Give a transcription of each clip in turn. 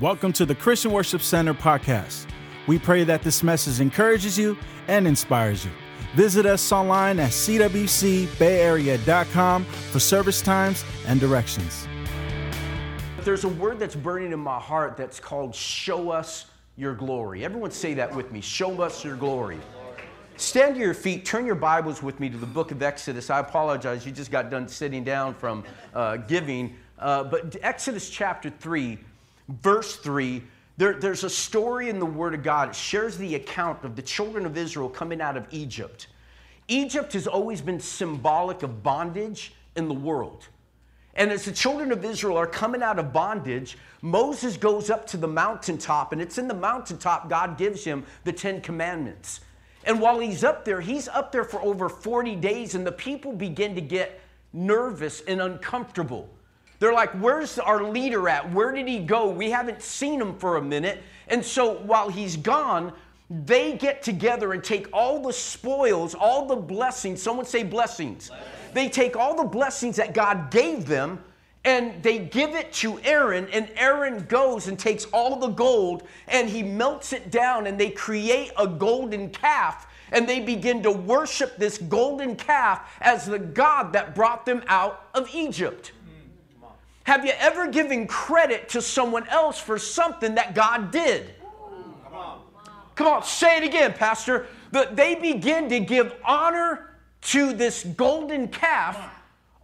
Welcome to the Christian Worship Center podcast. We pray that this message encourages you and inspires you. Visit us online at cwcbayarea.com for service times and directions. There's a word that's burning in my heart that's called show us your glory. Everyone say that with me show us your glory. Stand to your feet, turn your Bibles with me to the book of Exodus. I apologize, you just got done sitting down from uh, giving. Uh, but Exodus chapter 3 verse 3, there, there's a story in the Word of God. It shares the account of the children of Israel coming out of Egypt. Egypt has always been symbolic of bondage in the world. And as the children of Israel are coming out of bondage, Moses goes up to the mountaintop, and it's in the mountaintop God gives him the Ten Commandments. And while he's up there, he's up there for over 40 days, and the people begin to get nervous and uncomfortable. They're like, Where's our leader at? Where did he go? We haven't seen him for a minute. And so while he's gone, they get together and take all the spoils, all the blessings. Someone say blessings. They take all the blessings that God gave them and they give it to Aaron, and Aaron goes and takes all the gold and he melts it down, and they create a golden calf. And they begin to worship this golden calf as the God that brought them out of Egypt. Have you ever given credit to someone else for something that God did? Come on. Come on, say it again, Pastor. But they begin to give honor to this golden calf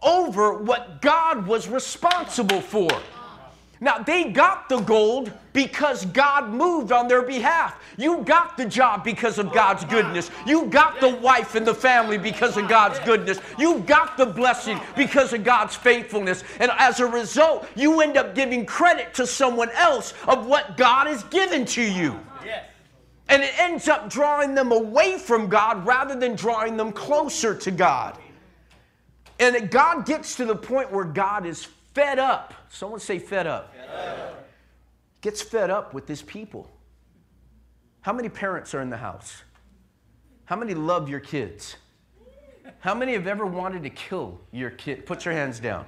over what God was responsible for. Now, they got the gold because God moved on their behalf. You got the job because of God's goodness. You got the wife and the family because of God's goodness. You got the blessing because of God's faithfulness. And as a result, you end up giving credit to someone else of what God has given to you. And it ends up drawing them away from God rather than drawing them closer to God. And God gets to the point where God is fed up. Someone say fed up. Fed up. Gets fed up with his people. How many parents are in the house? How many love your kids? How many have ever wanted to kill your kid? Put your hands down.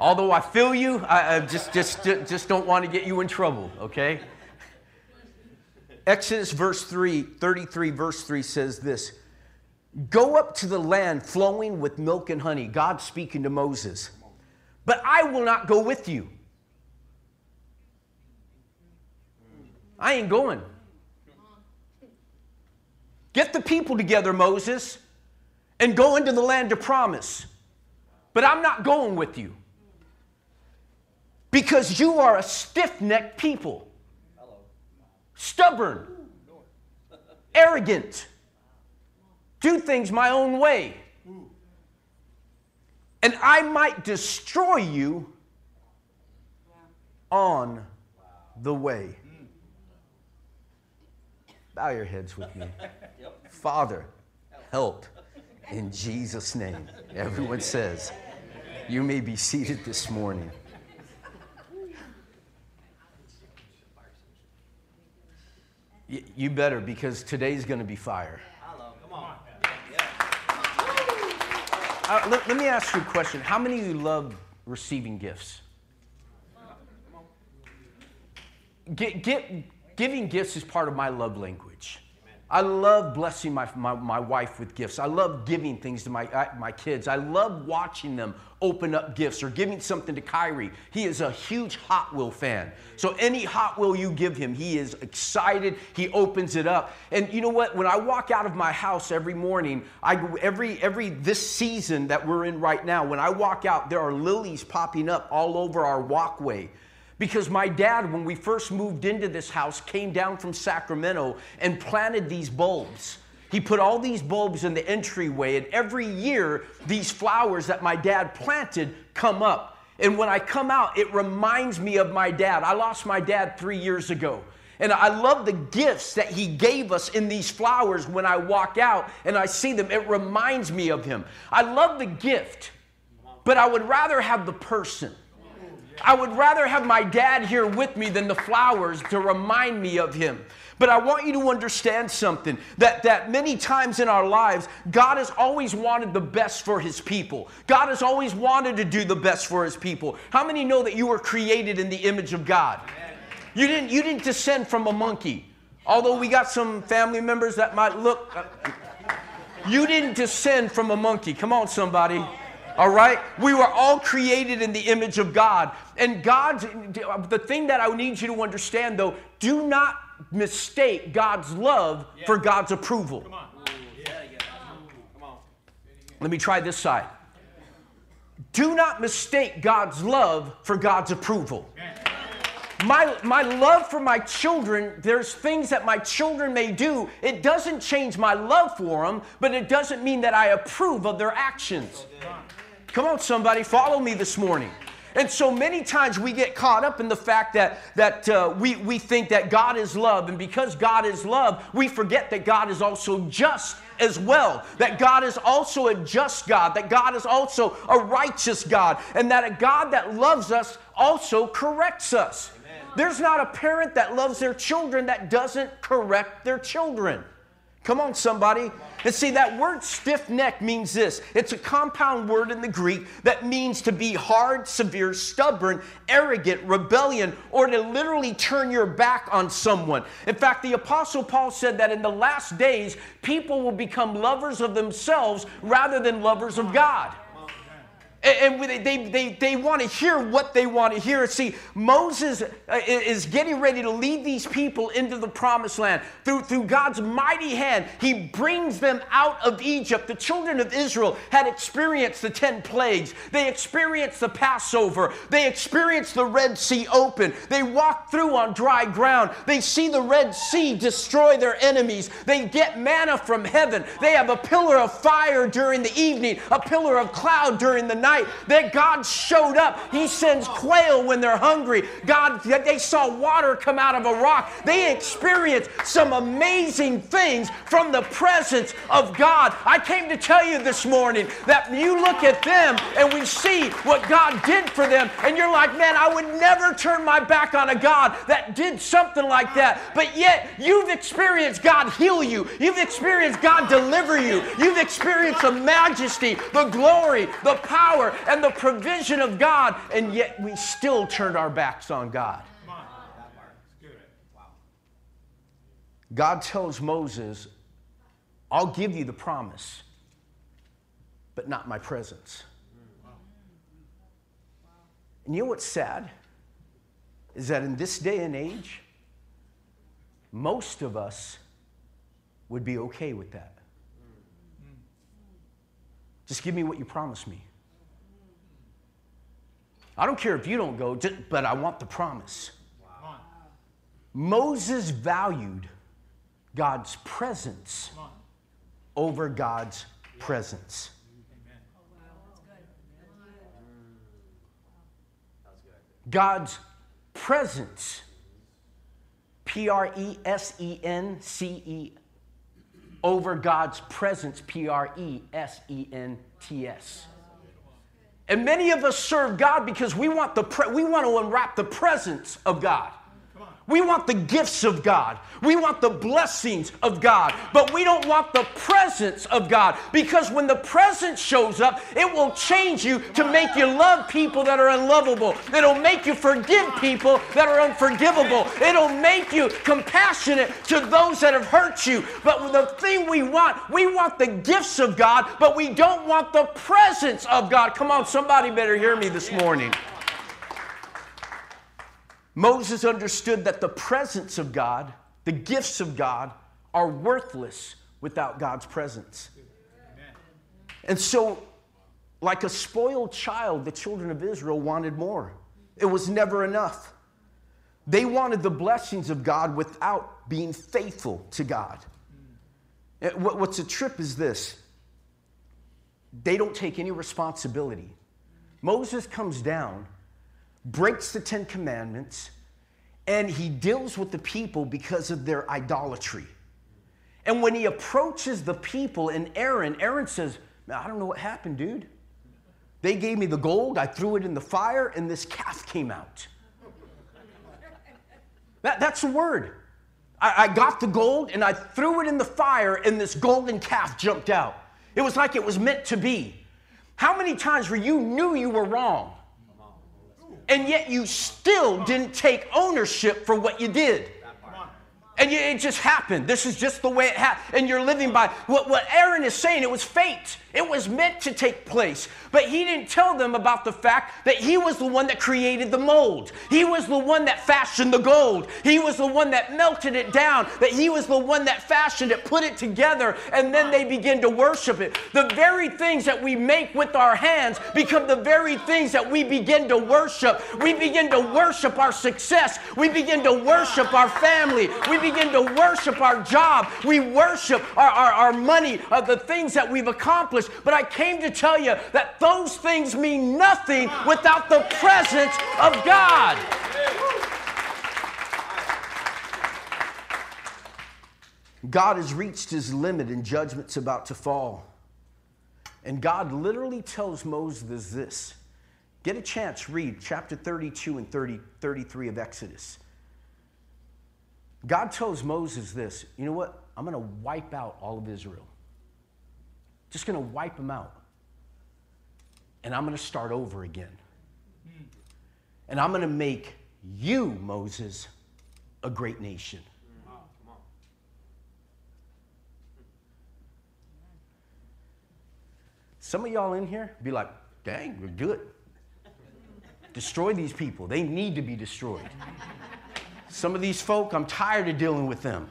Although I feel you, I, I just, just, just don't want to get you in trouble, okay? Exodus verse 3, 33 verse 3 says this Go up to the land flowing with milk and honey. God speaking to Moses. But I will not go with you. I ain't going. Get the people together, Moses, and go into the land of promise. But I'm not going with you. Because you are a stiff necked people, stubborn, arrogant do things my own way. And I might destroy you on the way. Bow your heads with me. Father, help in Jesus' name. Everyone says, You may be seated this morning. You better because today's going to be fire. Uh, let, let, me ask you a question. How many of you love receiving gifts? Get, get, giving gifts is part of my love language. I love blessing my, my, my, wife with gifts. I love giving things to my, uh, my kids. I love watching them open up gifts or giving something to Kyrie. He is a huge Hot Wheel fan. So any Hot Wheel you give him, he is excited. He opens it up. And you know what? When I walk out of my house every morning, I every every this season that we're in right now, when I walk out, there are lilies popping up all over our walkway. Because my dad, when we first moved into this house, came down from Sacramento and planted these bulbs. He put all these bulbs in the entryway, and every year, these flowers that my dad planted come up. And when I come out, it reminds me of my dad. I lost my dad three years ago. And I love the gifts that he gave us in these flowers when I walk out and I see them. It reminds me of him. I love the gift, but I would rather have the person. I would rather have my dad here with me than the flowers to remind me of him. But I want you to understand something that, that many times in our lives, God has always wanted the best for his people. God has always wanted to do the best for his people. How many know that you were created in the image of God? You didn't, you didn't descend from a monkey. Although we got some family members that might look. You didn't descend from a monkey. Come on, somebody. All right? We were all created in the image of God. And God's, the thing that I need you to understand though, do not mistake God's love yeah. for God's approval. Come on. Yeah, yeah. Come on. Let me try this side. Do not mistake God's love for God's approval. My, my love for my children, there's things that my children may do. It doesn't change my love for them, but it doesn't mean that I approve of their actions. Come on, somebody, follow me this morning. And so many times we get caught up in the fact that, that uh, we, we think that God is love. And because God is love, we forget that God is also just as well. That God is also a just God. That God is also a righteous God. And that a God that loves us also corrects us. Amen. There's not a parent that loves their children that doesn't correct their children. Come on, somebody. And see, that word stiff neck means this it's a compound word in the Greek that means to be hard, severe, stubborn, arrogant, rebellion, or to literally turn your back on someone. In fact, the Apostle Paul said that in the last days, people will become lovers of themselves rather than lovers of God and they, they, they want to hear what they want to hear. See, Moses uh, is getting ready to lead these people into the promised land. Through, through God's mighty hand, he brings them out of Egypt. The children of Israel had experienced the 10 plagues, they experienced the Passover, they experienced the Red Sea open. They walk through on dry ground. They see the Red Sea destroy their enemies. They get manna from heaven. They have a pillar of fire during the evening, a pillar of cloud during the night night that God showed up. He sends quail when they're hungry. God, they saw water come out of a rock. They experienced some amazing things from the presence of God. I came to tell you this morning that you look at them and we see what God did for them, and you're like, man, I would never turn my back on a God that did something like that. But yet, you've experienced God heal you, you've experienced God deliver you, you've experienced the majesty, the glory, the power power and the provision of God, and yet we still turned our backs on God. God tells Moses, I'll give you the promise, but not my presence. And you know what's sad? Is that in this day and age, most of us would be okay with that. Just give me what you promised me. I don't care if you don't go, but I want the promise. Wow. Moses valued God's presence over God's presence. God's presence, P R E S E N C E, over God's presence, P R E S E N T S. And many of us serve God because we want, the pre- we want to unwrap the presents of God. We want the gifts of God. We want the blessings of God. But we don't want the presence of God because when the presence shows up, it will change you to make you love people that are unlovable. It'll make you forgive people that are unforgivable. It'll make you compassionate to those that have hurt you. But the thing we want, we want the gifts of God, but we don't want the presence of God. Come on, somebody better hear me this morning. Moses understood that the presents of God, the gifts of God, are worthless without God's presence. And so, like a spoiled child, the children of Israel wanted more. It was never enough. They wanted the blessings of God without being faithful to God. Eh, what's a trip is this they don't take any responsibility. Moses comes down breaks the Ten Commandments, and he deals with the people because of their idolatry. And when he approaches the people and Aaron, Aaron says, I don't know what happened, dude. They gave me the gold, I threw it in the fire, and this calf came out. That, that's the word. I, I got the gold and I threw it in the fire, and this golden calf jumped out. It was like it was meant to be. How many times where you knew you were wrong, and yet you still didn't take ownership for what you did? And it just happened. This is just the way it happened. And you're living by what, what Aaron is saying. It was fate. It was meant to take place. But he didn't tell them about the fact that he was the one that created the mold. He was the one that fashioned the gold. He was the one that melted it down. That he was the one that fashioned it, put it together, and then they begin to worship it. The very things that we make with our hands become the very things that we begin to worship. We begin to worship our success. We begin to worship our family. We begin to worship our job. We worship our, our, our money, uh, the things that we've accomplished. But I came to tell you that those things mean nothing without the presence of God. God has reached his limit and judgment's about to fall. And God literally tells Moses this. Get a chance, read chapter 32 and 30, 33 of Exodus. God tells Moses this you know what? I'm going to wipe out all of Israel. Just going to wipe them out. And I'm going to start over again. And I'm going to make you, Moses, a great nation. Some of y'all in here be like, dang, we're good. Destroy these people. They need to be destroyed. Some of these folk, I'm tired of dealing with them.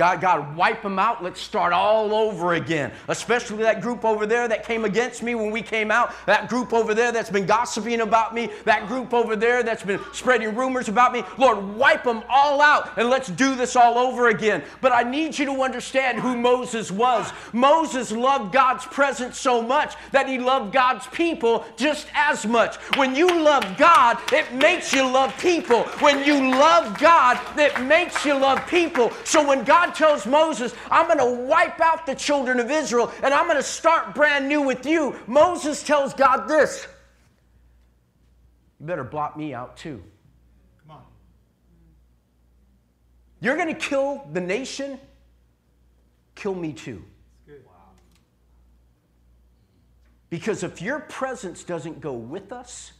God, God, wipe them out. Let's start all over again. Especially that group over there that came against me when we came out. That group over there that's been gossiping about me. That group over there that's been spreading rumors about me. Lord, wipe them all out and let's do this all over again. But I need you to understand who Moses was. Moses loved God's presence so much that he loved God's people just as much. When you love God, it makes you love people. When you love God, it makes you love people. So when God God tells Moses, I'm going to wipe out the children of Israel and I'm going to start brand new with you. Moses tells God this You better blot me out too. Come on. You're going to kill the nation, kill me too. Because if your presence doesn't go with us,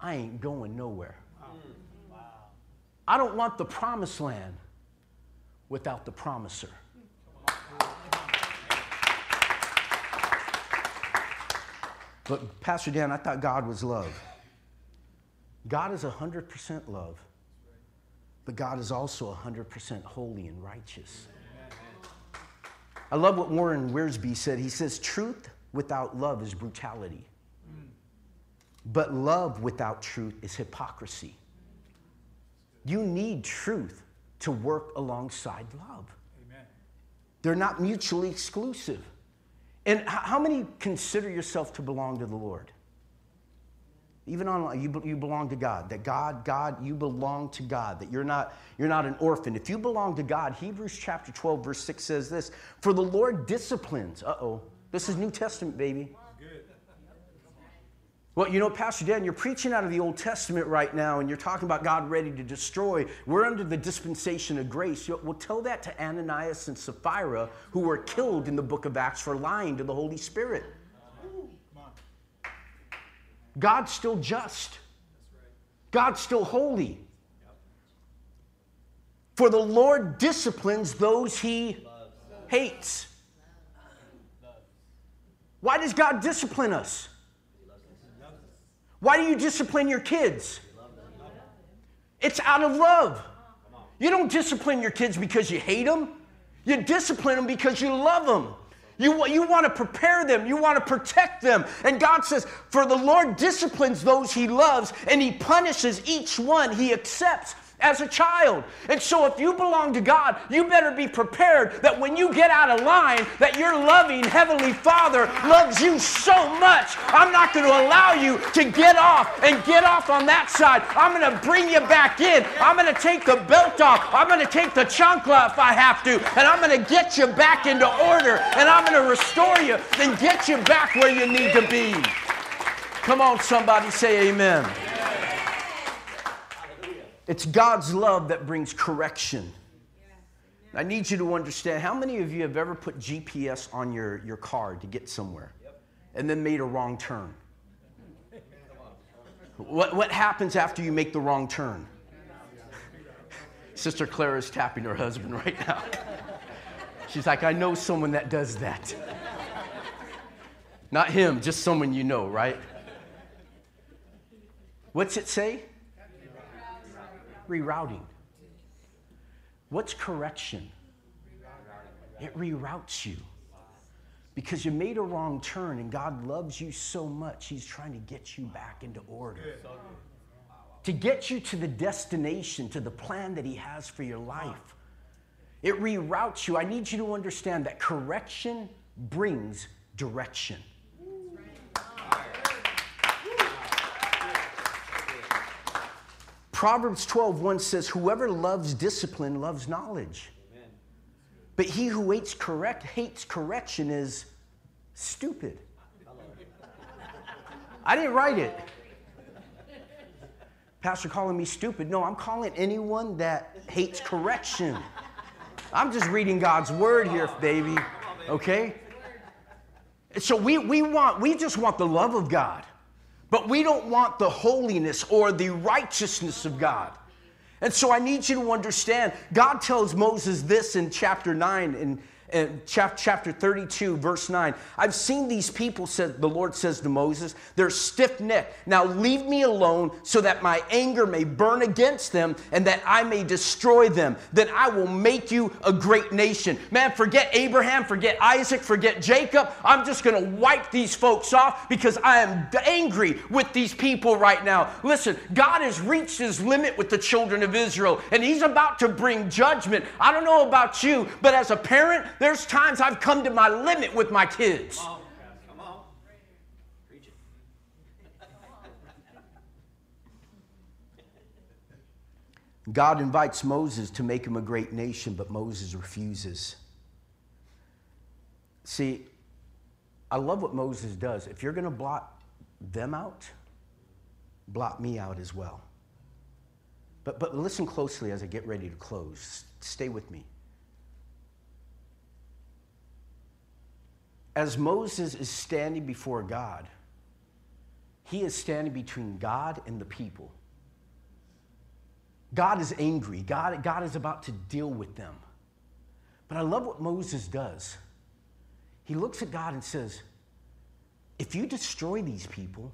I ain't going nowhere. I don't want the promised land without the promiser. But, Pastor Dan, I thought God was love. God is 100% love, but God is also 100% holy and righteous. I love what Warren Wiersbe said. He says, Truth without love is brutality, but love without truth is hypocrisy. You need truth to work alongside love. Amen. They're not mutually exclusive. And how many consider yourself to belong to the Lord? Even online, you, you belong to God. That God, God, you belong to God. That you're not, you're not an orphan. If you belong to God, Hebrews chapter 12, verse 6 says this For the Lord disciplines. Uh oh. This is New Testament, baby. Well, you know, Pastor Dan, you're preaching out of the Old Testament right now and you're talking about God ready to destroy. We're under the dispensation of grace. Well, tell that to Ananias and Sapphira, who were killed in the book of Acts for lying to the Holy Spirit. God's still just, God's still holy. For the Lord disciplines those he hates. Why does God discipline us? Why do you discipline your kids? It's out of love. You don't discipline your kids because you hate them. You discipline them because you love them. You, you want to prepare them, you want to protect them. And God says, For the Lord disciplines those he loves, and he punishes each one he accepts. As a child. And so if you belong to God, you better be prepared that when you get out of line, that your loving heavenly Father loves you so much. I'm not going to allow you to get off and get off on that side. I'm going to bring you back in. I'm going to take the belt off. I'm going to take the chancla if I have to, and I'm going to get you back into order, and I'm going to restore you, and get you back where you need to be. Come on, somebody say amen. It's God's love that brings correction. I need you to understand how many of you have ever put GPS on your, your car to get somewhere and then made a wrong turn? What, what happens after you make the wrong turn? Sister Clara is tapping her husband right now. She's like, I know someone that does that. Not him, just someone you know, right? What's it say? Rerouting. What's correction? It reroutes you. Because you made a wrong turn and God loves you so much, He's trying to get you back into order. To get you to the destination, to the plan that He has for your life. It reroutes you. I need you to understand that correction brings direction. Proverbs 12, 1 says, Whoever loves discipline loves knowledge. But he who hates correct hates correction is stupid. I didn't write it. Pastor calling me stupid. No, I'm calling anyone that hates correction. I'm just reading God's word here, baby. Okay? So we, we want, we just want the love of God. But we don't want the holiness or the righteousness of God. And so I need you to understand God tells Moses this in chapter 9 chapter 32, verse 9. I've seen these people, said the Lord says to Moses, they're stiff necked. Now leave me alone so that my anger may burn against them and that I may destroy them. Then I will make you a great nation. Man, forget Abraham, forget Isaac, forget Jacob. I'm just going to wipe these folks off because I am angry with these people right now. Listen, God has reached his limit with the children of Israel and he's about to bring judgment. I don't know about you, but as a parent, there's times I've come to my limit with my kids. Come on. Come on. God invites Moses to make him a great nation, but Moses refuses. See, I love what Moses does. If you're going to blot them out, blot me out as well. But, but listen closely as I get ready to close. Stay with me. As Moses is standing before God, he is standing between God and the people. God is angry. God, God is about to deal with them. But I love what Moses does. He looks at God and says, If you destroy these people,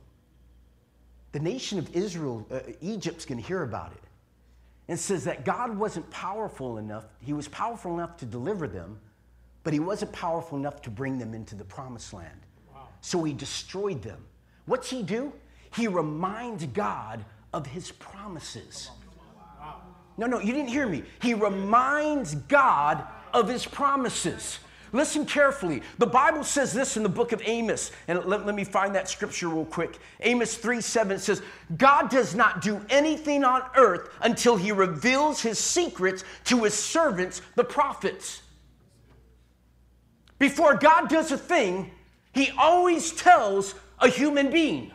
the nation of Israel, uh, Egypt's going to hear about it. And says that God wasn't powerful enough, He was powerful enough to deliver them, but he wasn't powerful enough to bring them into the promised land. Wow. So he destroyed them. What's he do? He reminds God of his promises. Wow. No, no, you didn't hear me. He reminds God of his promises. Listen carefully. The Bible says this in the book of Amos, and let, let, me find that scripture real quick. Amos 3 7 says, God does not do anything on earth until he reveals his secrets to his servants, the prophets. Before God does a thing, he always tells a human being.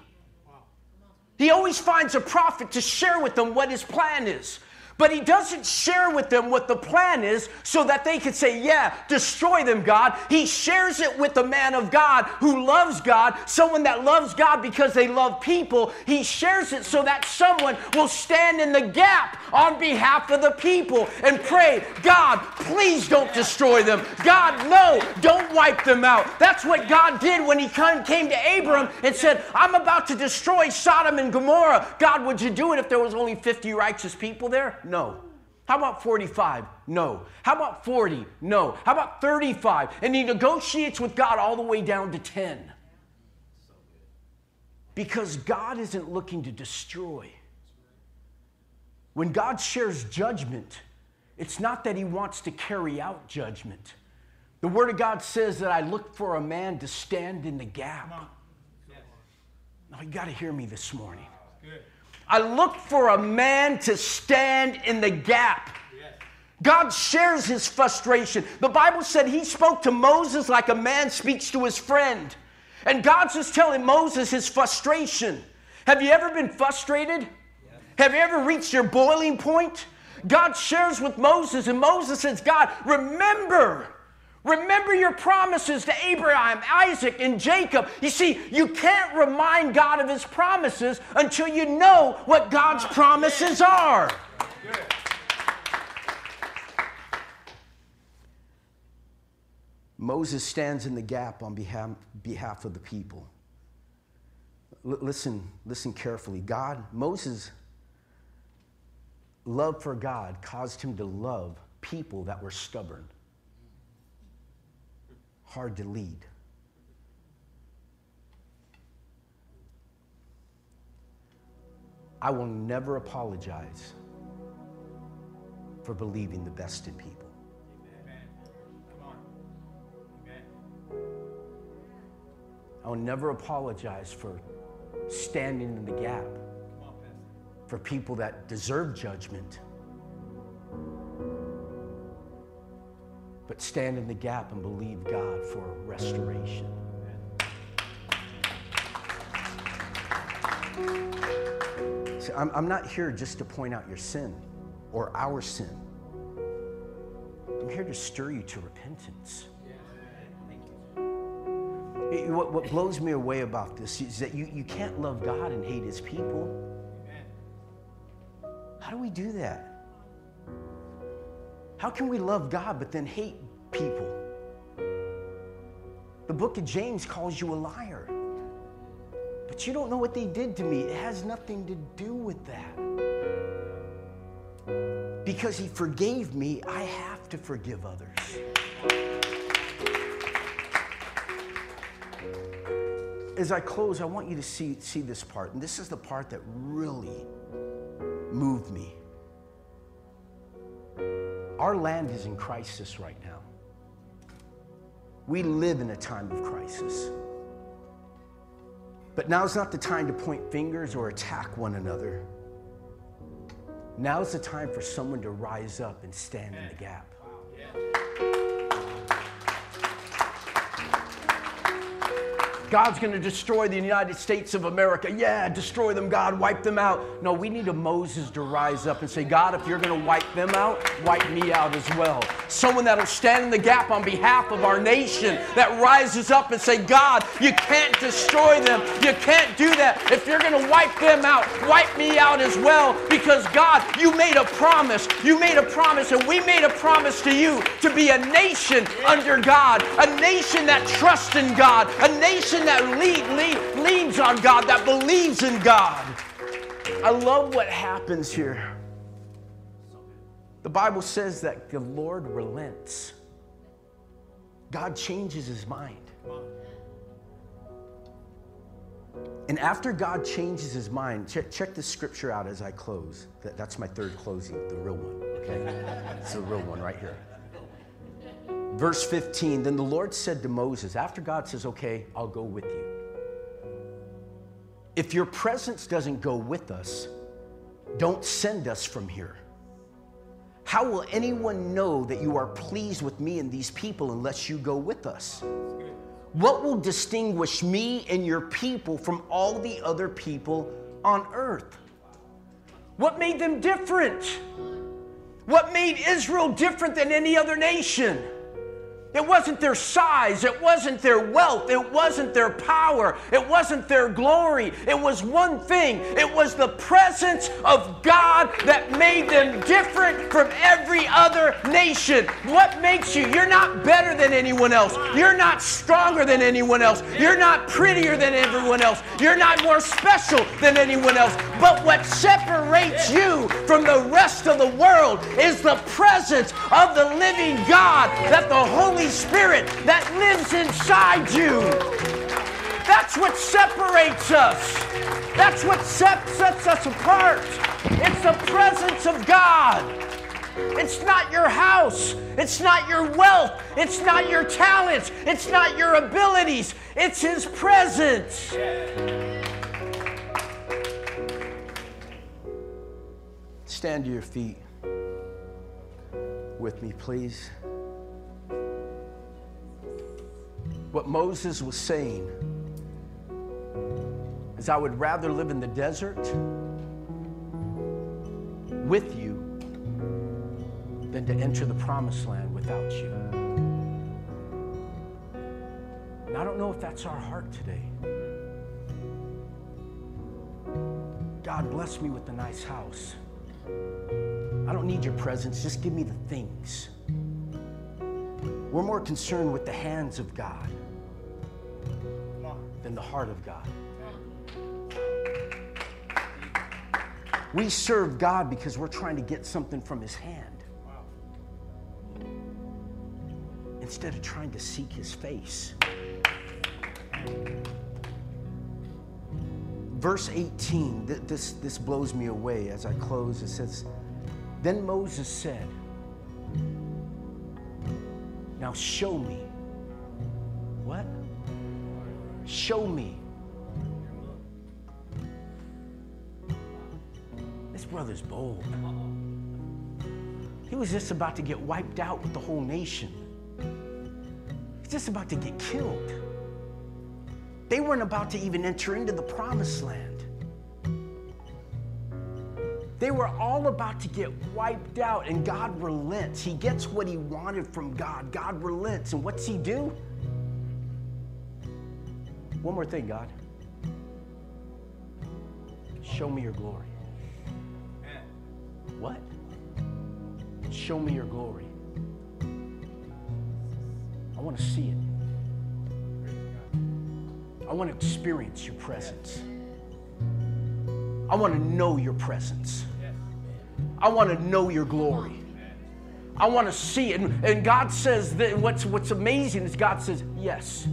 He always finds a prophet to share with them what his plan is. But he doesn't share with them what the plan is so that they could say, Yeah, destroy them, God. He shares it with the man of God who loves God, someone that loves God because they love people. He shares it so that someone will stand in the gap on behalf of the people and pray, God, please don't destroy them. God, no, don't wipe them out. That's what God did when he came to Abram and said, I'm about to destroy Sodom and Gomorrah. God, would you do it if there was only 50 righteous people there? No. How about 45? No. How about 40? No. How about 35? And he negotiates with God all the way down to 10. Because God isn't looking to destroy, When God shares judgment, it's not that he wants to carry out judgment. The Word of God says that I look for a man to stand in the gap. Now, you got to hear me this morning. I look for a man to stand in the gap. God shares his frustration. The Bible said he spoke to Moses like a man speaks to his friend. And God's just telling Moses his frustration. Have you ever been frustrated? Have you ever reached your boiling point? God shares with Moses, and Moses says, God, remember. Remember your promises to Abraham, Isaac, and Jacob. You see, you can't remind God of his promises until you know what God's promises are. Moses stands in the gap on behalf, behalf of the people. L- listen, listen carefully. God, Moses' love for God caused him to love people that were stubborn, hard to lead. I will never apologize for believing the best in people. I will never apologize for standing in the gap for people that deserve judgment. But stand in the gap and believe God for restoration. See, I'm, I'm not here just to point out your sin or our sin. I'm here to stir you to repentance. It- what, what blows me away about this is that you, you can't love God and hate his people. How do we do that? How can we love God but then hate people? The book of James calls you a liar. But you don't know what they did to me. It has nothing to do with that. Because he forgave me, I have to forgive others. as I close, I want you to see, see this part. And this is the part that really moved me. Our land is in crisis right now. We live in a time of crisis. But now's not the time to point fingers or attack one another. Now's the time for someone to rise up and stand in the gap. God's going to destroy the United States of America. Yeah, destroy them, God, wipe them out. No, we need a Moses to rise up and say, God, if you're going to wipe them out, wipe me out as well. Someone that'll stand in the gap on behalf of our nation, that rises up and say, God, you can't destroy them. You can't do that. If you're going to wipe them out, wipe me out as well. Because, God, you made a promise. You made a promise, and we made a promise to you to be a nation under God, a nation that trusts in God, a nation that lead, lead, leans on God, that believes in God. I love what happens here. The Bible says that the Lord relents. God changes his mind. And after God changes his mind, check, check this scripture out as I close. That, that's my third closing, the real one, okay? It's the real one right here. Verse 15 Then the Lord said to Moses, after God says, Okay, I'll go with you. If your presence doesn't go with us, don't send us from here. How will anyone know that you are pleased with me and these people unless you go with us? What will distinguish me and your people from all the other people on earth? What made them different? What made Israel different than any other nation? It wasn't their size, it wasn't their wealth, it wasn't their power, it wasn't their glory. It was one thing it was the presence of God that made them different from every other nation. What makes you? You're not better than anyone else, you're not stronger than anyone else, you're not prettier than everyone else, you're not more special than anyone else. But what separates you from the rest of the world is the presence of the living God that the Holy Spirit that lives inside you. That's what separates us. That's what sets us apart. It's the presence of God. It's not your house. It's not your wealth. It's not your talents. It's not your abilities. It's His presence. Stand to your feet with me, please. What Moses was saying is, I would rather live in the desert with you than to enter the promised land without you. And I don't know if that's our heart today. God bless me with a nice house. I don't need your presence, just give me the things. We're more concerned with the hands of God than the heart of God. We serve God because we're trying to get something from His hand instead of trying to seek His face. Verse 18, this, this blows me away as I close. It says, Then Moses said, Now show me. What? Show me. This brother's bold. He was just about to get wiped out with the whole nation. He's just about to get killed. They weren't about to even enter into the promised land. They were all about to get wiped out, and God relents. He gets what he wanted from God. God relents. And what's he do? One more thing, God. Show me your glory. What? Show me your glory. I want to see it. I want to experience your presence. I want to know your presence. I want to know your glory. I want to see it. And, and God says that what's, what's amazing is God says, Yes.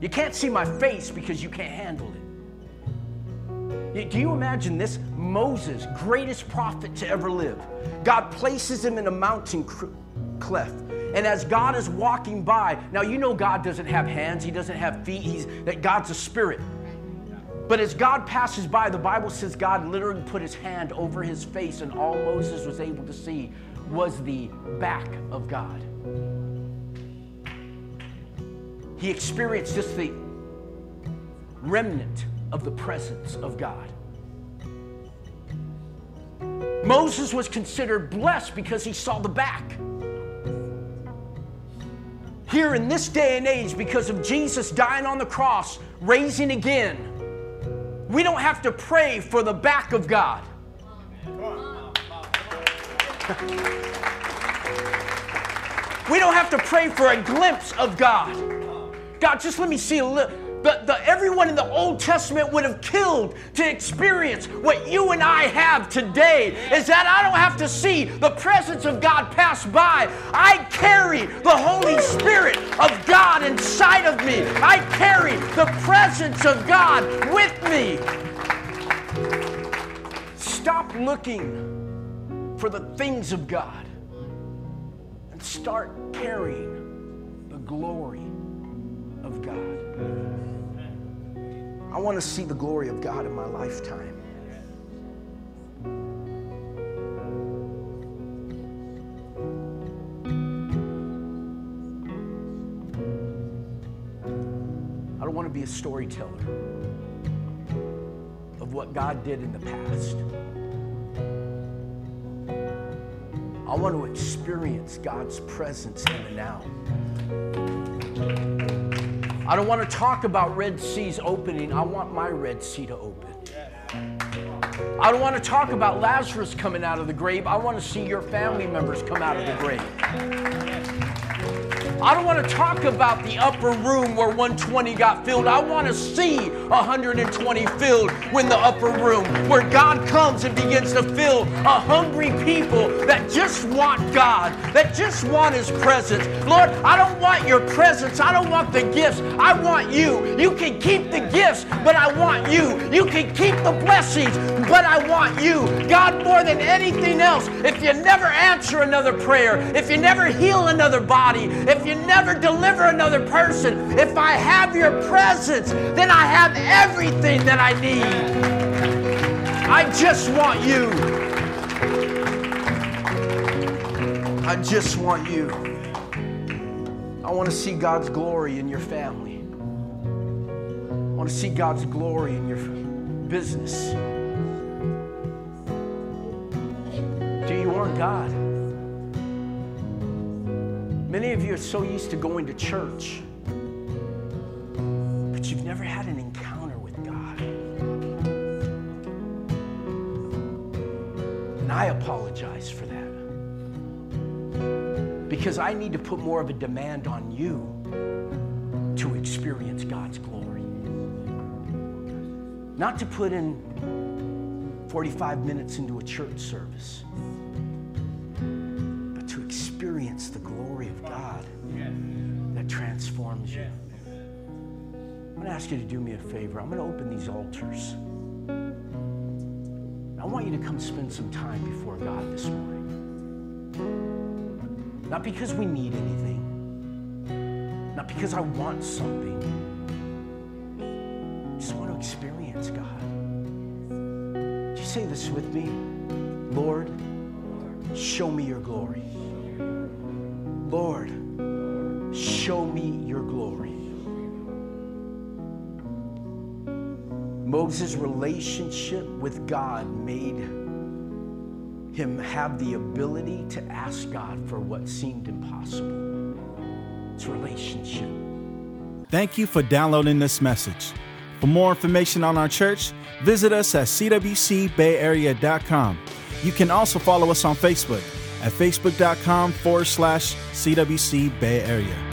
You can't see my face because you can't handle it. Do you imagine this? Moses, greatest prophet to ever live. God places him in a mountain cleft. And as God is walking by, now you know God doesn't have hands, He doesn't have feet, He's that God's a spirit. But as God passes by, the Bible says God literally put his hand over his face, and all Moses was able to see was the back of God. He experienced just the remnant of the presence of God. Moses was considered blessed because he saw the back. Here in this day and age, because of Jesus dying on the cross, raising again, we don't have to pray for the back of God. we don't have to pray for a glimpse of God. God, just let me see a little the, the, everyone in the Old Testament would have killed to experience what you and I have today is that I don't have to see the presence of God pass by. I carry the Holy Spirit of God inside of me. I carry the presence of God with me. Stop looking for the things of God and start carrying the glory of God. I want to see the glory of God in my lifetime. I don't want to be a storyteller of what God did in the past. I want to experience God's presence in the now. I don't want to talk about Red Seas opening. I want my Red Sea to open. I don't want to talk about Lazarus coming out of the grave. I want to see your family members come out of the grave. I don't want to talk about the upper room where 120 got filled. I want to see 120 filled when the upper room, where God comes and begins to fill a hungry people that just want God, that just want His presents. Lord, I don't want your presence. I don't want the gifts. I want you. You can keep the gifts, but I want you. You can keep the blessings, but I want you. God, more than anything else, if you never answer another prayer, if you never heal another body, if you never deliver another person, if I have your presence, then I have everything that I need. I just want you. I just want you. I want to see God's glory in your family. I want to see God's glory in your business. Do you want God? Many of you are so used to going to church, but you've never had I apologize for that. Because I need to put more of a demand on you to experience God's glory. Not to put in 45 minutes into a church service, but to experience the glory of God that transforms you. I'm going to ask you to do me a favor. I'm going to open these altars. I want you to come spend some time before God this morning. Not because we need anything, not because I want something. I just want to experience God. Do you say this with me? Lord, show me your glory. Lord, show me your glory. Moses' relationship with God made him have the ability to ask God for what seemed impossible. It's relationship. Thank you for downloading this message. For more information on our church, visit us at cwcbayarea.com. You can also follow us on Facebook at facebook.com forward slash CWC Bay Area.